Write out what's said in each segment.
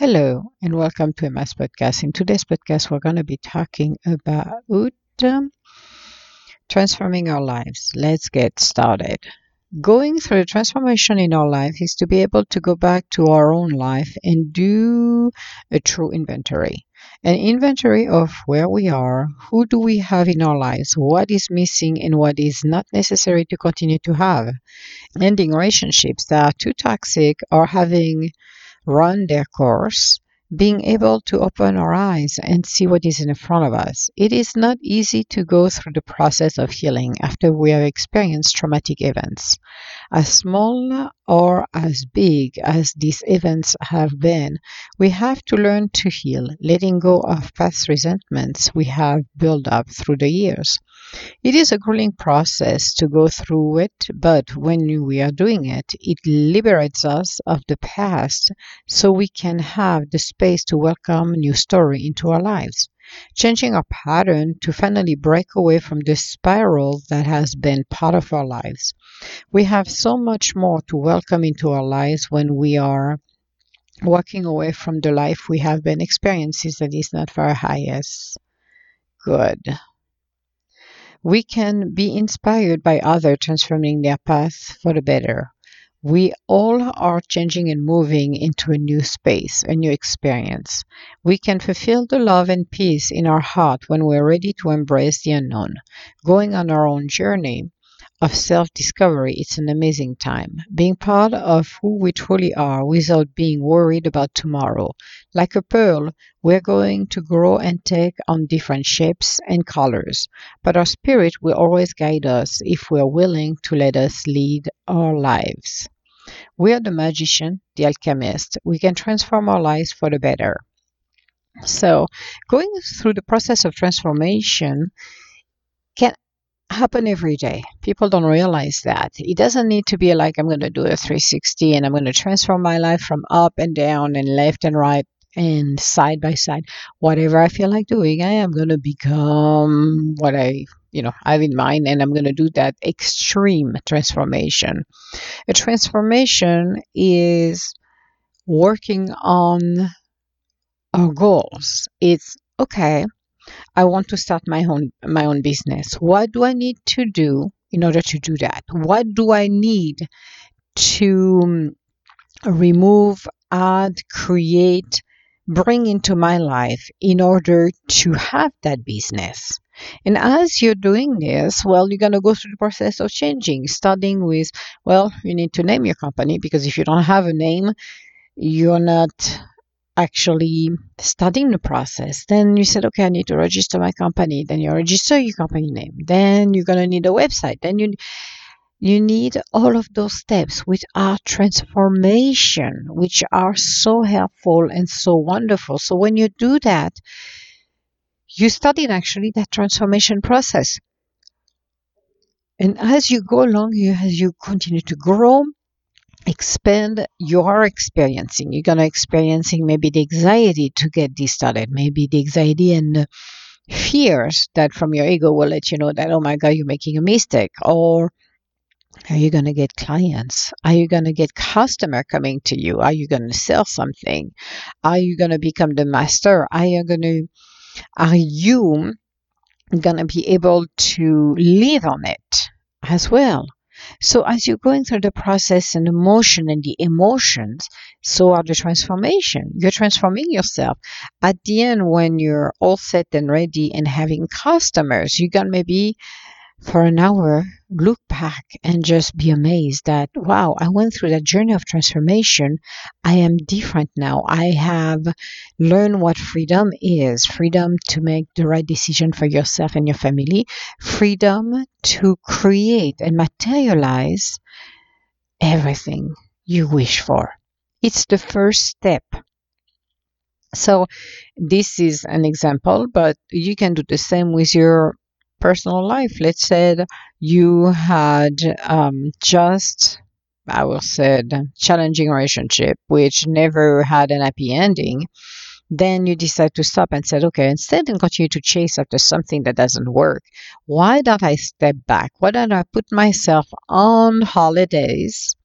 Hello and welcome to Emma's podcast. In today's podcast, we're going to be talking about um, transforming our lives. Let's get started. Going through the transformation in our life is to be able to go back to our own life and do a true inventory. An inventory of where we are, who do we have in our lives, what is missing, and what is not necessary to continue to have. Ending relationships that are too toxic or having run their course, being able to open our eyes and see what is in front of us. It is not easy to go through the process of healing after we have experienced traumatic events. As small or as big as these events have been, we have to learn to heal, letting go of past resentments we have built up through the years. It is a grueling process to go through it, but when we are doing it, it liberates us of the past so we can have the space to welcome new story into our lives. Changing our pattern to finally break away from the spiral that has been part of our lives. We have so much more to welcome into our lives when we are walking away from the life we have been experiencing that is not for our highest good. We can be inspired by others transforming their path for the better. We all are changing and moving into a new space, a new experience. We can fulfill the love and peace in our heart when we're ready to embrace the unknown, going on our own journey of self discovery, it's an amazing time. Being part of who we truly are without being worried about tomorrow. Like a pearl, we're going to grow and take on different shapes and colors, but our spirit will always guide us if we're willing to let us lead our lives. We are the magician, the alchemist. We can transform our lives for the better. So, going through the process of transformation can happen every day. People don't realize that. It doesn't need to be like I'm going to do a 360 and I'm going to transform my life from up and down and left and right and side by side. Whatever I feel like doing, I am going to become what I, you know, have in mind and I'm going to do that extreme transformation. A transformation is working on our goals. It's okay, I want to start my own my own business. What do I need to do in order to do that? What do I need to um, remove, add, create, bring into my life in order to have that business? And as you're doing this, well, you're going to go through the process of changing, starting with, well, you need to name your company because if you don't have a name, you're not actually studying the process. Then you said, okay, I need to register my company. Then you register your company name. Then you're going to need a website. Then you you need all of those steps which are transformation, which are so helpful and so wonderful. So when you do that, you studied actually that transformation process. And as you go along, you, as you continue to grow, expand your experiencing. You're going to experiencing maybe the anxiety to get this started maybe the anxiety and the fears that from your ego will let you know that oh my god you're making a mistake or are you going to get clients? Are you going to get customer coming to you? Are you going to sell something? Are you going to become the master? Are you going to are you going to be able to live on it as well so as you're going through the process and emotion and the emotions, so are the transformation. You're transforming yourself. At the end, when you're all set and ready and having customers, you can maybe for an hour look back and just be amazed that wow i went through that journey of transformation. I am different now. I have learned what freedom is freedom to make the right decision for yourself and your family freedom to create and materialize everything you wish for. It's the first step. So this is an example but you can do the same with your personal life. Let's say you had um, just, I will say, challenging relationship, which never had an happy ending. Then you decide to stop and said, okay, instead of continue to chase after something that doesn't work, why don't I step back? Why don't I put myself on holidays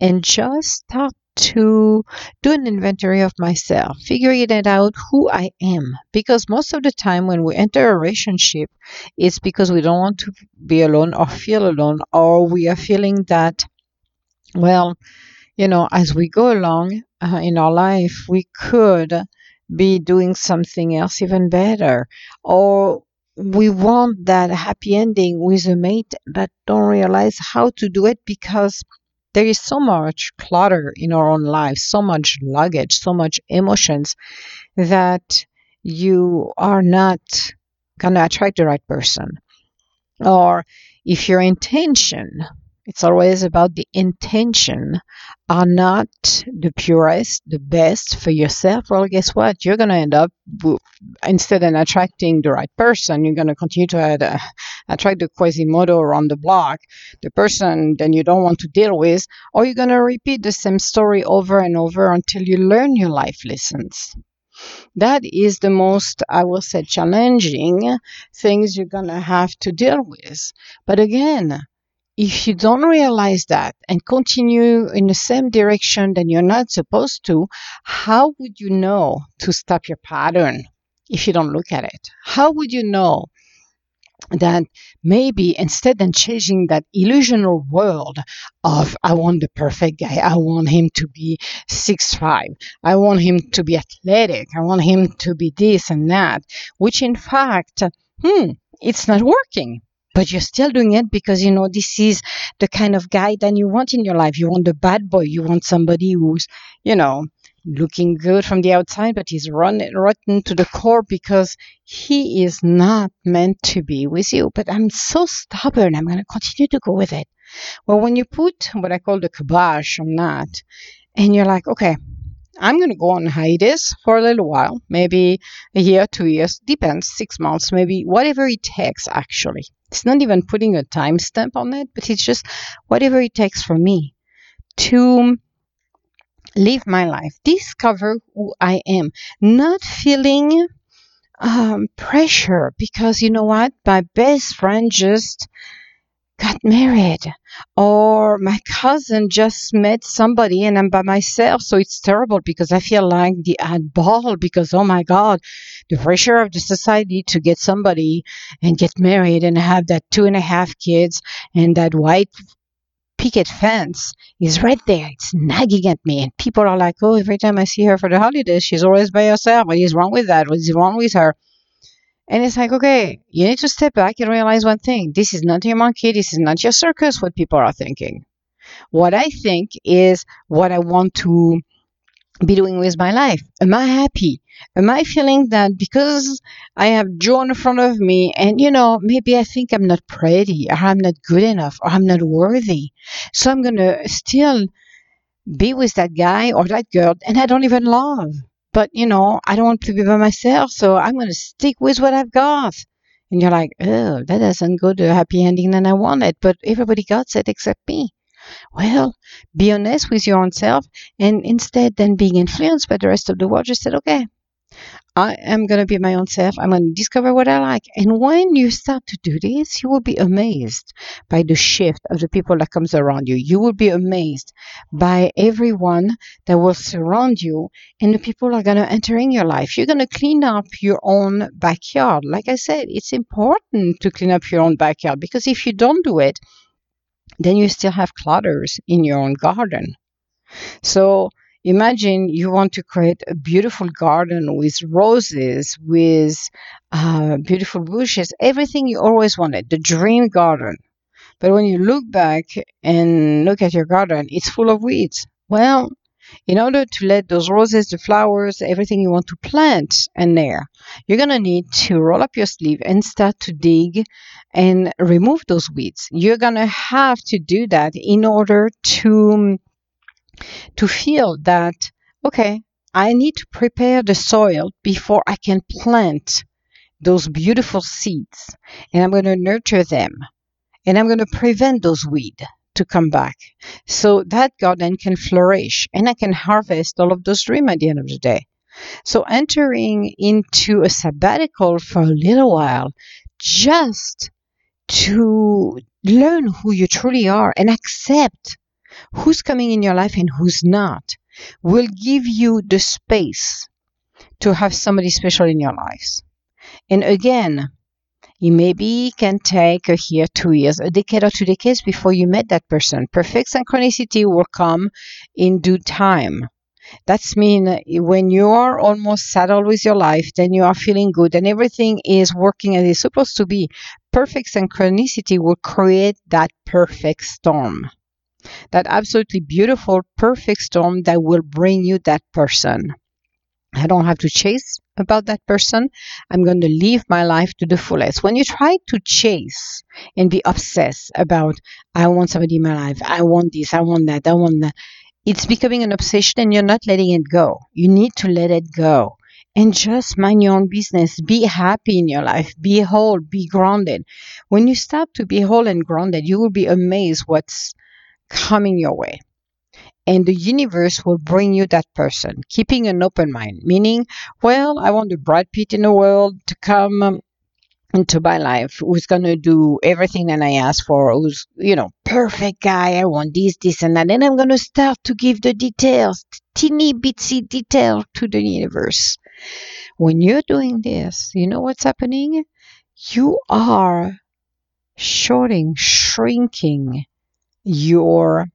and just start to do an inventory of myself, figuring it out who I am. Because most of the time when we enter a relationship, it's because we don't want to be alone or feel alone, or we are feeling that, well, you know, as we go along uh, in our life, we could be doing something else even better, or we want that happy ending with a mate but don't realize how to do it because there is so much clutter in our own lives, so much luggage, so much emotions that you are not going to attract the right person. Or if your intention it's always about the intention are not the purest, the best for yourself. Well, guess what? You're going to end up, instead of attracting the right person, you're going to continue to uh, attract the Quasimodo around the block, the person then you don't want to deal with, or you're going to repeat the same story over and over until you learn your life lessons. That is the most, I will say, challenging things you're going to have to deal with. But again, if you don't realize that and continue in the same direction that you're not supposed to, how would you know to stop your pattern if you don't look at it? How would you know that maybe instead of chasing that illusional world of I want the perfect guy, I want him to be six five, I want him to be athletic, I want him to be this and that, which in fact, hmm, it's not working but you're still doing it because you know this is the kind of guy that you want in your life. You want the bad boy. You want somebody who's, you know, looking good from the outside, but he's run, rotten to the core because he is not meant to be with you. But I'm so stubborn. I'm going to continue to go with it. Well, when you put what I call the kibosh on that, and you're like, okay, I'm going to go on hiatus for a little while, maybe a year, two years, depends, six months, maybe whatever it takes actually. It's not even putting a timestamp on it, but it's just whatever it takes for me to live my life, discover who I am, not feeling um, pressure because you know what? My best friend just got married or my cousin just met somebody and I'm by myself. So it's terrible because I feel like the oddball because, oh my God, the pressure of the society to get somebody and get married and have that two and a half kids and that white picket fence is right there. It's nagging at me. And people are like, oh, every time I see her for the holidays, she's always by herself. What is wrong with that? What is wrong with her? And it's like, okay, you need to step back and realize one thing. This is not your monkey. This is not your circus, what people are thinking. What I think is what I want to be doing with my life. Am I happy? Am I feeling that because I have Joe in front of me and, you know, maybe I think I'm not pretty or I'm not good enough or I'm not worthy. So I'm going to still be with that guy or that girl and I don't even love but you know, I don't want to be by myself, so I'm going to stick with what I've got. And you're like, oh, that doesn't go to a happy ending than I wanted, but everybody got it except me. Well, be honest with your own self, and instead than being influenced by the rest of the world, just said, okay, I am going to be my own self. I'm going to discover what I like. And when you start to do this, you will be amazed by the shift of the people that comes around you. You will be amazed by everyone that will surround you and the people are going to enter in your life. You're going to clean up your own backyard. Like I said, it's important to clean up your own backyard because if you don't do it, then you still have clutters in your own garden. So imagine you want to create a beautiful garden with roses, with uh, beautiful bushes, everything you always wanted, the dream garden. But when you look back and look at your garden, it's full of weeds. Well, in order to let those roses, the flowers, everything you want to plant in there, you're going to need to roll up your sleeve and start to dig and remove those weeds. You're going to have to do that in order to to feel that, okay, I need to prepare the soil before I can plant those beautiful seeds and I'm going to nurture them and I'm going to prevent those weeds to come back so that garden can flourish and I can harvest all of those dreams at the end of the day. So entering into a sabbatical for a little while just to learn who you truly are and accept who's coming in your life and who's not. will give you the space to have somebody special in your lives. And again, it maybe can take a year, two years, a decade or two decades before you met that person. Perfect synchronicity will come in due time. That's mean when you are almost settled with your life, then you are feeling good and everything is working as it's supposed to be. Perfect synchronicity will create that perfect storm. That absolutely beautiful, perfect storm that will bring you that person. I don't have to chase about that person. I'm going to live my life to the fullest. When you try to chase and be obsessed about, I want somebody in my life, I want this, I want that, I want that, it's becoming an obsession and you're not letting it go. You need to let it go and just mind your own business. Be happy in your life. Be whole. Be grounded. When you start to be whole and grounded, you will be amazed what's coming your way and the universe will bring you that person, keeping an open mind, meaning, well, I want the Brad Pitt in the world to come um, into my life who's going to do everything that I ask for, who's, you know, perfect guy. I want this, this, and that. And I'm going to start to give the details, teeny bitsy detail to the universe. When you're doing this, you know what's happening? You are shorting, shrinking your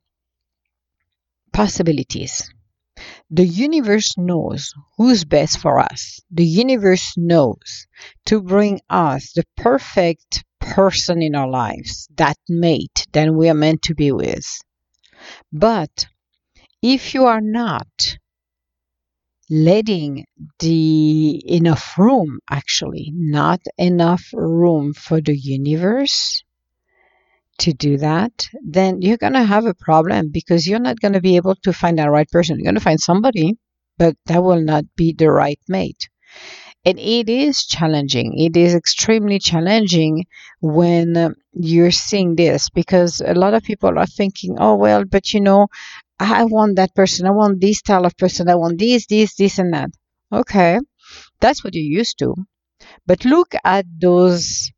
possibilities. The universe knows who's best for us. The universe knows to bring us the perfect person in our lives, that mate that we are meant to be with. But if you are not letting the enough room, actually, not enough room for the universe, to do that, then you're going to have a problem because you're not going to be able to find the right person. You're going to find somebody, but that will not be the right mate. And it is challenging. It is extremely challenging when you're seeing this because a lot of people are thinking, oh, well, but you know, I want that person. I want this style of person. I want this, this, this, and that. Okay. That's what you're used to. But look at those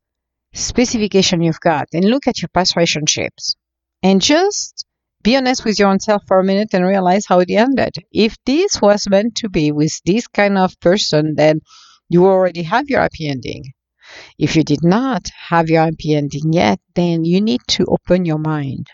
specification you've got and look at your past relationships and just be honest with yourself for a minute and realize how it ended. If this was meant to be with this kind of person, then you already have your happy ending. If you did not have your happy ending yet, then you need to open your mind.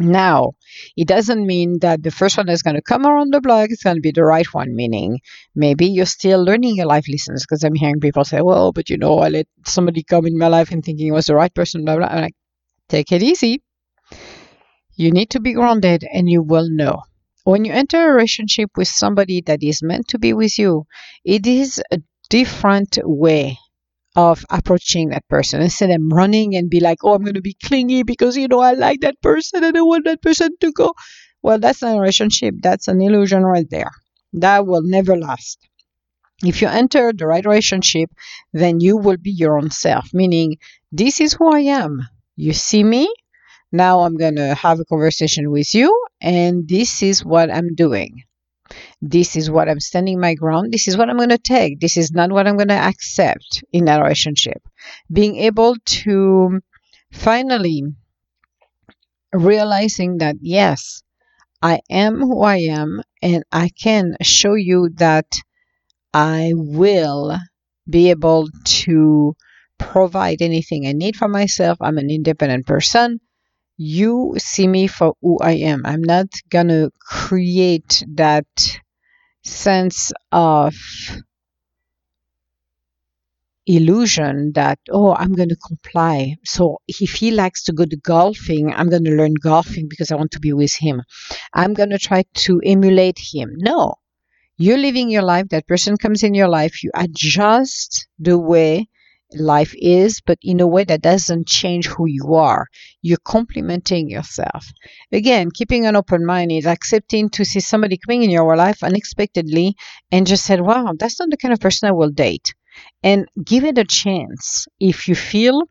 Now, it doesn't mean that the first one that's going to come around the block is going to be the right one, meaning maybe you're still learning your life lessons because I'm hearing people say, well, but you know, I let somebody come in my life and thinking it was the right person, blah, blah. I'm like, take it easy. You need to be grounded and you will know. When you enter a relationship with somebody that is meant to be with you, it is a different way of approaching that person instead of running and be like, oh, I'm going to be clingy because, you know, I like that person and I want that person to go. Well, that's not a relationship. That's an illusion right there. That will never last. If you enter the right relationship, then you will be your own self, meaning, this is who I am. You see me. Now I'm going to have a conversation with you, and this is what I'm doing. This is what I'm standing my ground. This is what I'm going to take. This is not what I'm going to accept in a relationship. Being able to finally realizing that, yes, I am who I am, and I can show you that I will be able to provide anything I need for myself. I'm an independent person you see me for who I am. I'm not gonna create that sense of illusion that oh i'm going to comply. So if he likes to go to golfing i'm going to learn golfing because i want to be with him. I'm going to try to emulate him. No. You're living your life. That person comes in your life. You adjust the way life is, but in a way that doesn't change who you are. You're complimenting yourself. Again, keeping an open mind is accepting to see somebody coming in your life unexpectedly and just said, wow, that's not the kind of person I will date. And give it a chance. If you feel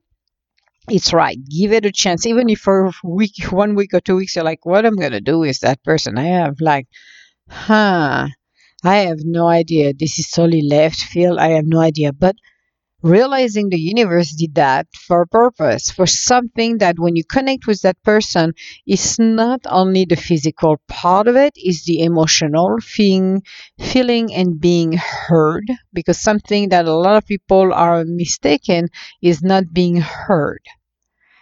it's right, give it a chance. Even if for week, one week or two weeks, you're like, what I'm going to do with that person. I have like, huh, I have no idea. This is totally left field. I have no idea. But realizing the universe did that for a purpose, for something that when you connect with that person, it's not only the physical part of it, it's the emotional feeling, feeling and being heard. Because something that a lot of people are mistaken is not being heard.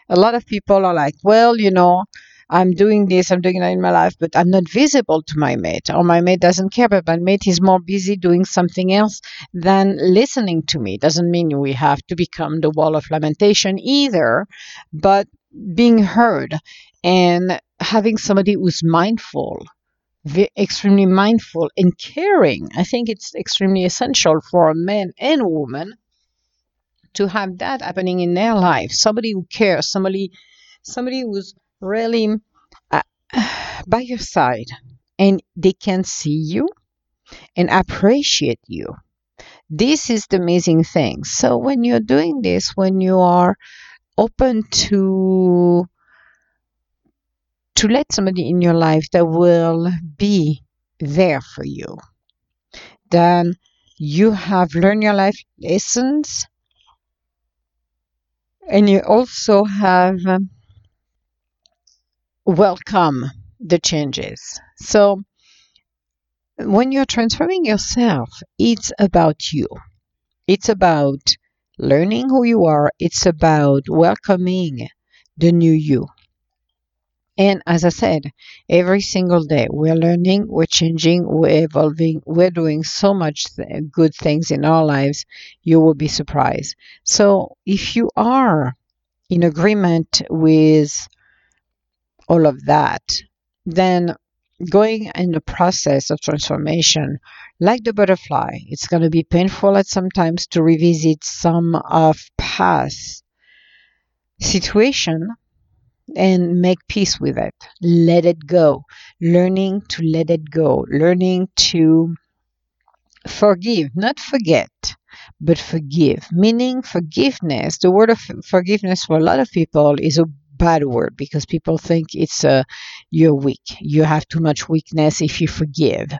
A lot of people are like, well, you know, I'm doing this, I'm doing that in my life, but I'm not visible to my mate, or my mate doesn't care, but my mate is more busy doing something else than listening to me. Doesn't mean we have to become the wall of lamentation either, but being heard and having somebody who's mindful extremely mindful and caring. I think it's extremely essential for a man and a woman to have that happening in their life. Somebody who cares, somebody, somebody who's really uh, by your side and they can see you and appreciate you. This is the amazing thing. So when you're doing this, when you are open to to let somebody in your life that will be there for you, then you have learned your life lessons and you also have um, welcome the changes. So when you're transforming yourself, it's about you. It's about learning who you are. It's about welcoming the new you. And as I said, every single day we're learning, we're changing, we're evolving, we're doing so much th- good things in our lives, you will be surprised. So if you are in agreement with all of that, then going in the process of transformation, like the butterfly, it's going to be painful at some times to revisit some of past situation and make peace with it. Let it go. Learning to let it go. Learning to forgive, not forget, but forgive. Meaning forgiveness. The word of forgiveness for a lot of people is a bad word because people think it's uh, you're weak. You have too much weakness if you forgive.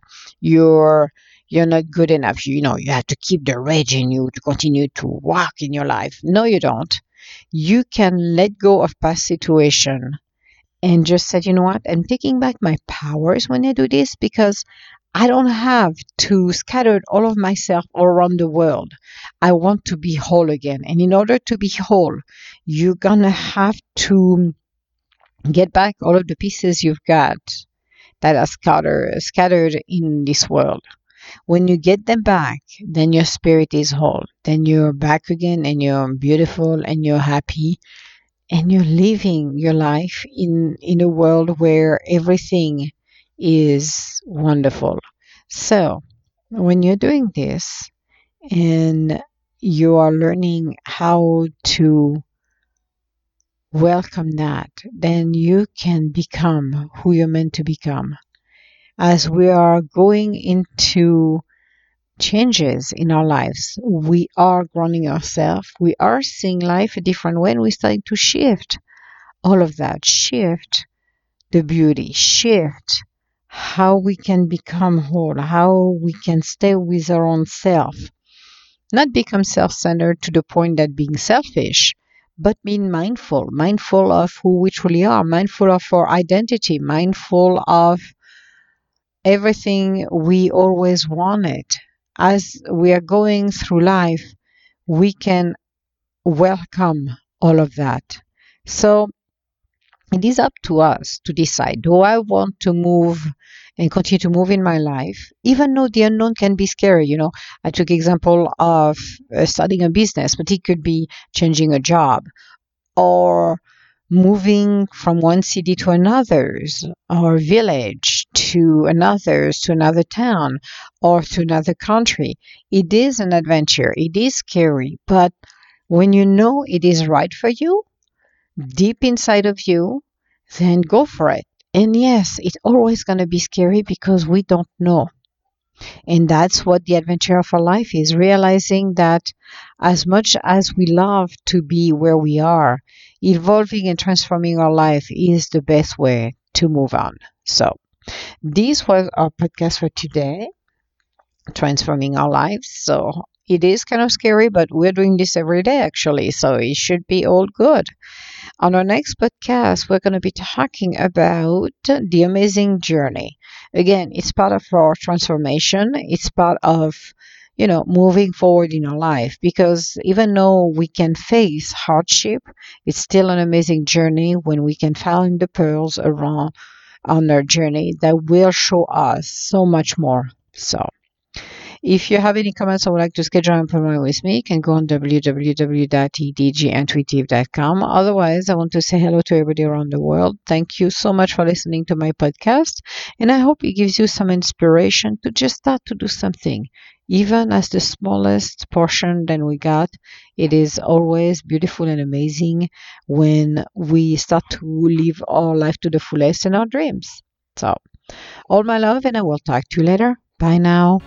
You're you're not good enough. You know, you have to keep the rage in you to continue to walk in your life. No, you don't. You can let go of past situation and just said you know what, I'm taking back my powers when I do this because I don't have to scatter all of myself all around the world. I want to be whole again. And in order to be whole, you're going to have to get back all of the pieces you've got that are scattered, scattered in this world. When you get them back, then your spirit is whole. Then you're back again and you're beautiful and you're happy and you're living your life in, in a world where everything is wonderful. So, when you're doing this and you are learning how to welcome that, then you can become who you're meant to become. As we are going into changes in our lives, we are growing ourselves, we are seeing life a different way, and we're starting to shift all of that, shift the beauty, shift how we can become whole, how we can stay with our own self. Not become self centered to the point that being selfish, but being mindful, mindful of who we truly are, mindful of our identity, mindful of everything we always wanted. As we are going through life, we can welcome all of that. So it is up to us to decide do I want to move and continue to move in my life, even though the unknown can be scary. You know, I took example of uh, starting a business, but it could be changing a job or moving from one city to another's or village to another's to another town or to another country. It is an adventure. It is scary, but when you know it is right for you, deep inside of you, then go for it. And yes, it's always going to be scary because we don't know. And that's what the adventure of our life is realizing that as much as we love to be where we are, evolving and transforming our life is the best way to move on. So, this was our podcast for today, transforming our lives. So, it is kind of scary, but we're doing this every day actually, so it should be all good. On our next podcast, we're going to be talking about the amazing journey. Again, it's part of our transformation, it's part of you know, moving forward in our life because even though we can face hardship, it's still an amazing journey when we can find the pearls around on our journey that will show us so much more. So, if you have any comments or would like to schedule an appointment with me, you can go on www.edgintuitive.com. Otherwise, I want to say hello to everybody around the world. Thank you so much for listening to my podcast, and I hope it gives you some inspiration to just start to do something. Even as the smallest portion that we got, it is always beautiful and amazing when we start to live our life to the fullest in our dreams. So, all my love, and I will talk to you later. Bye now.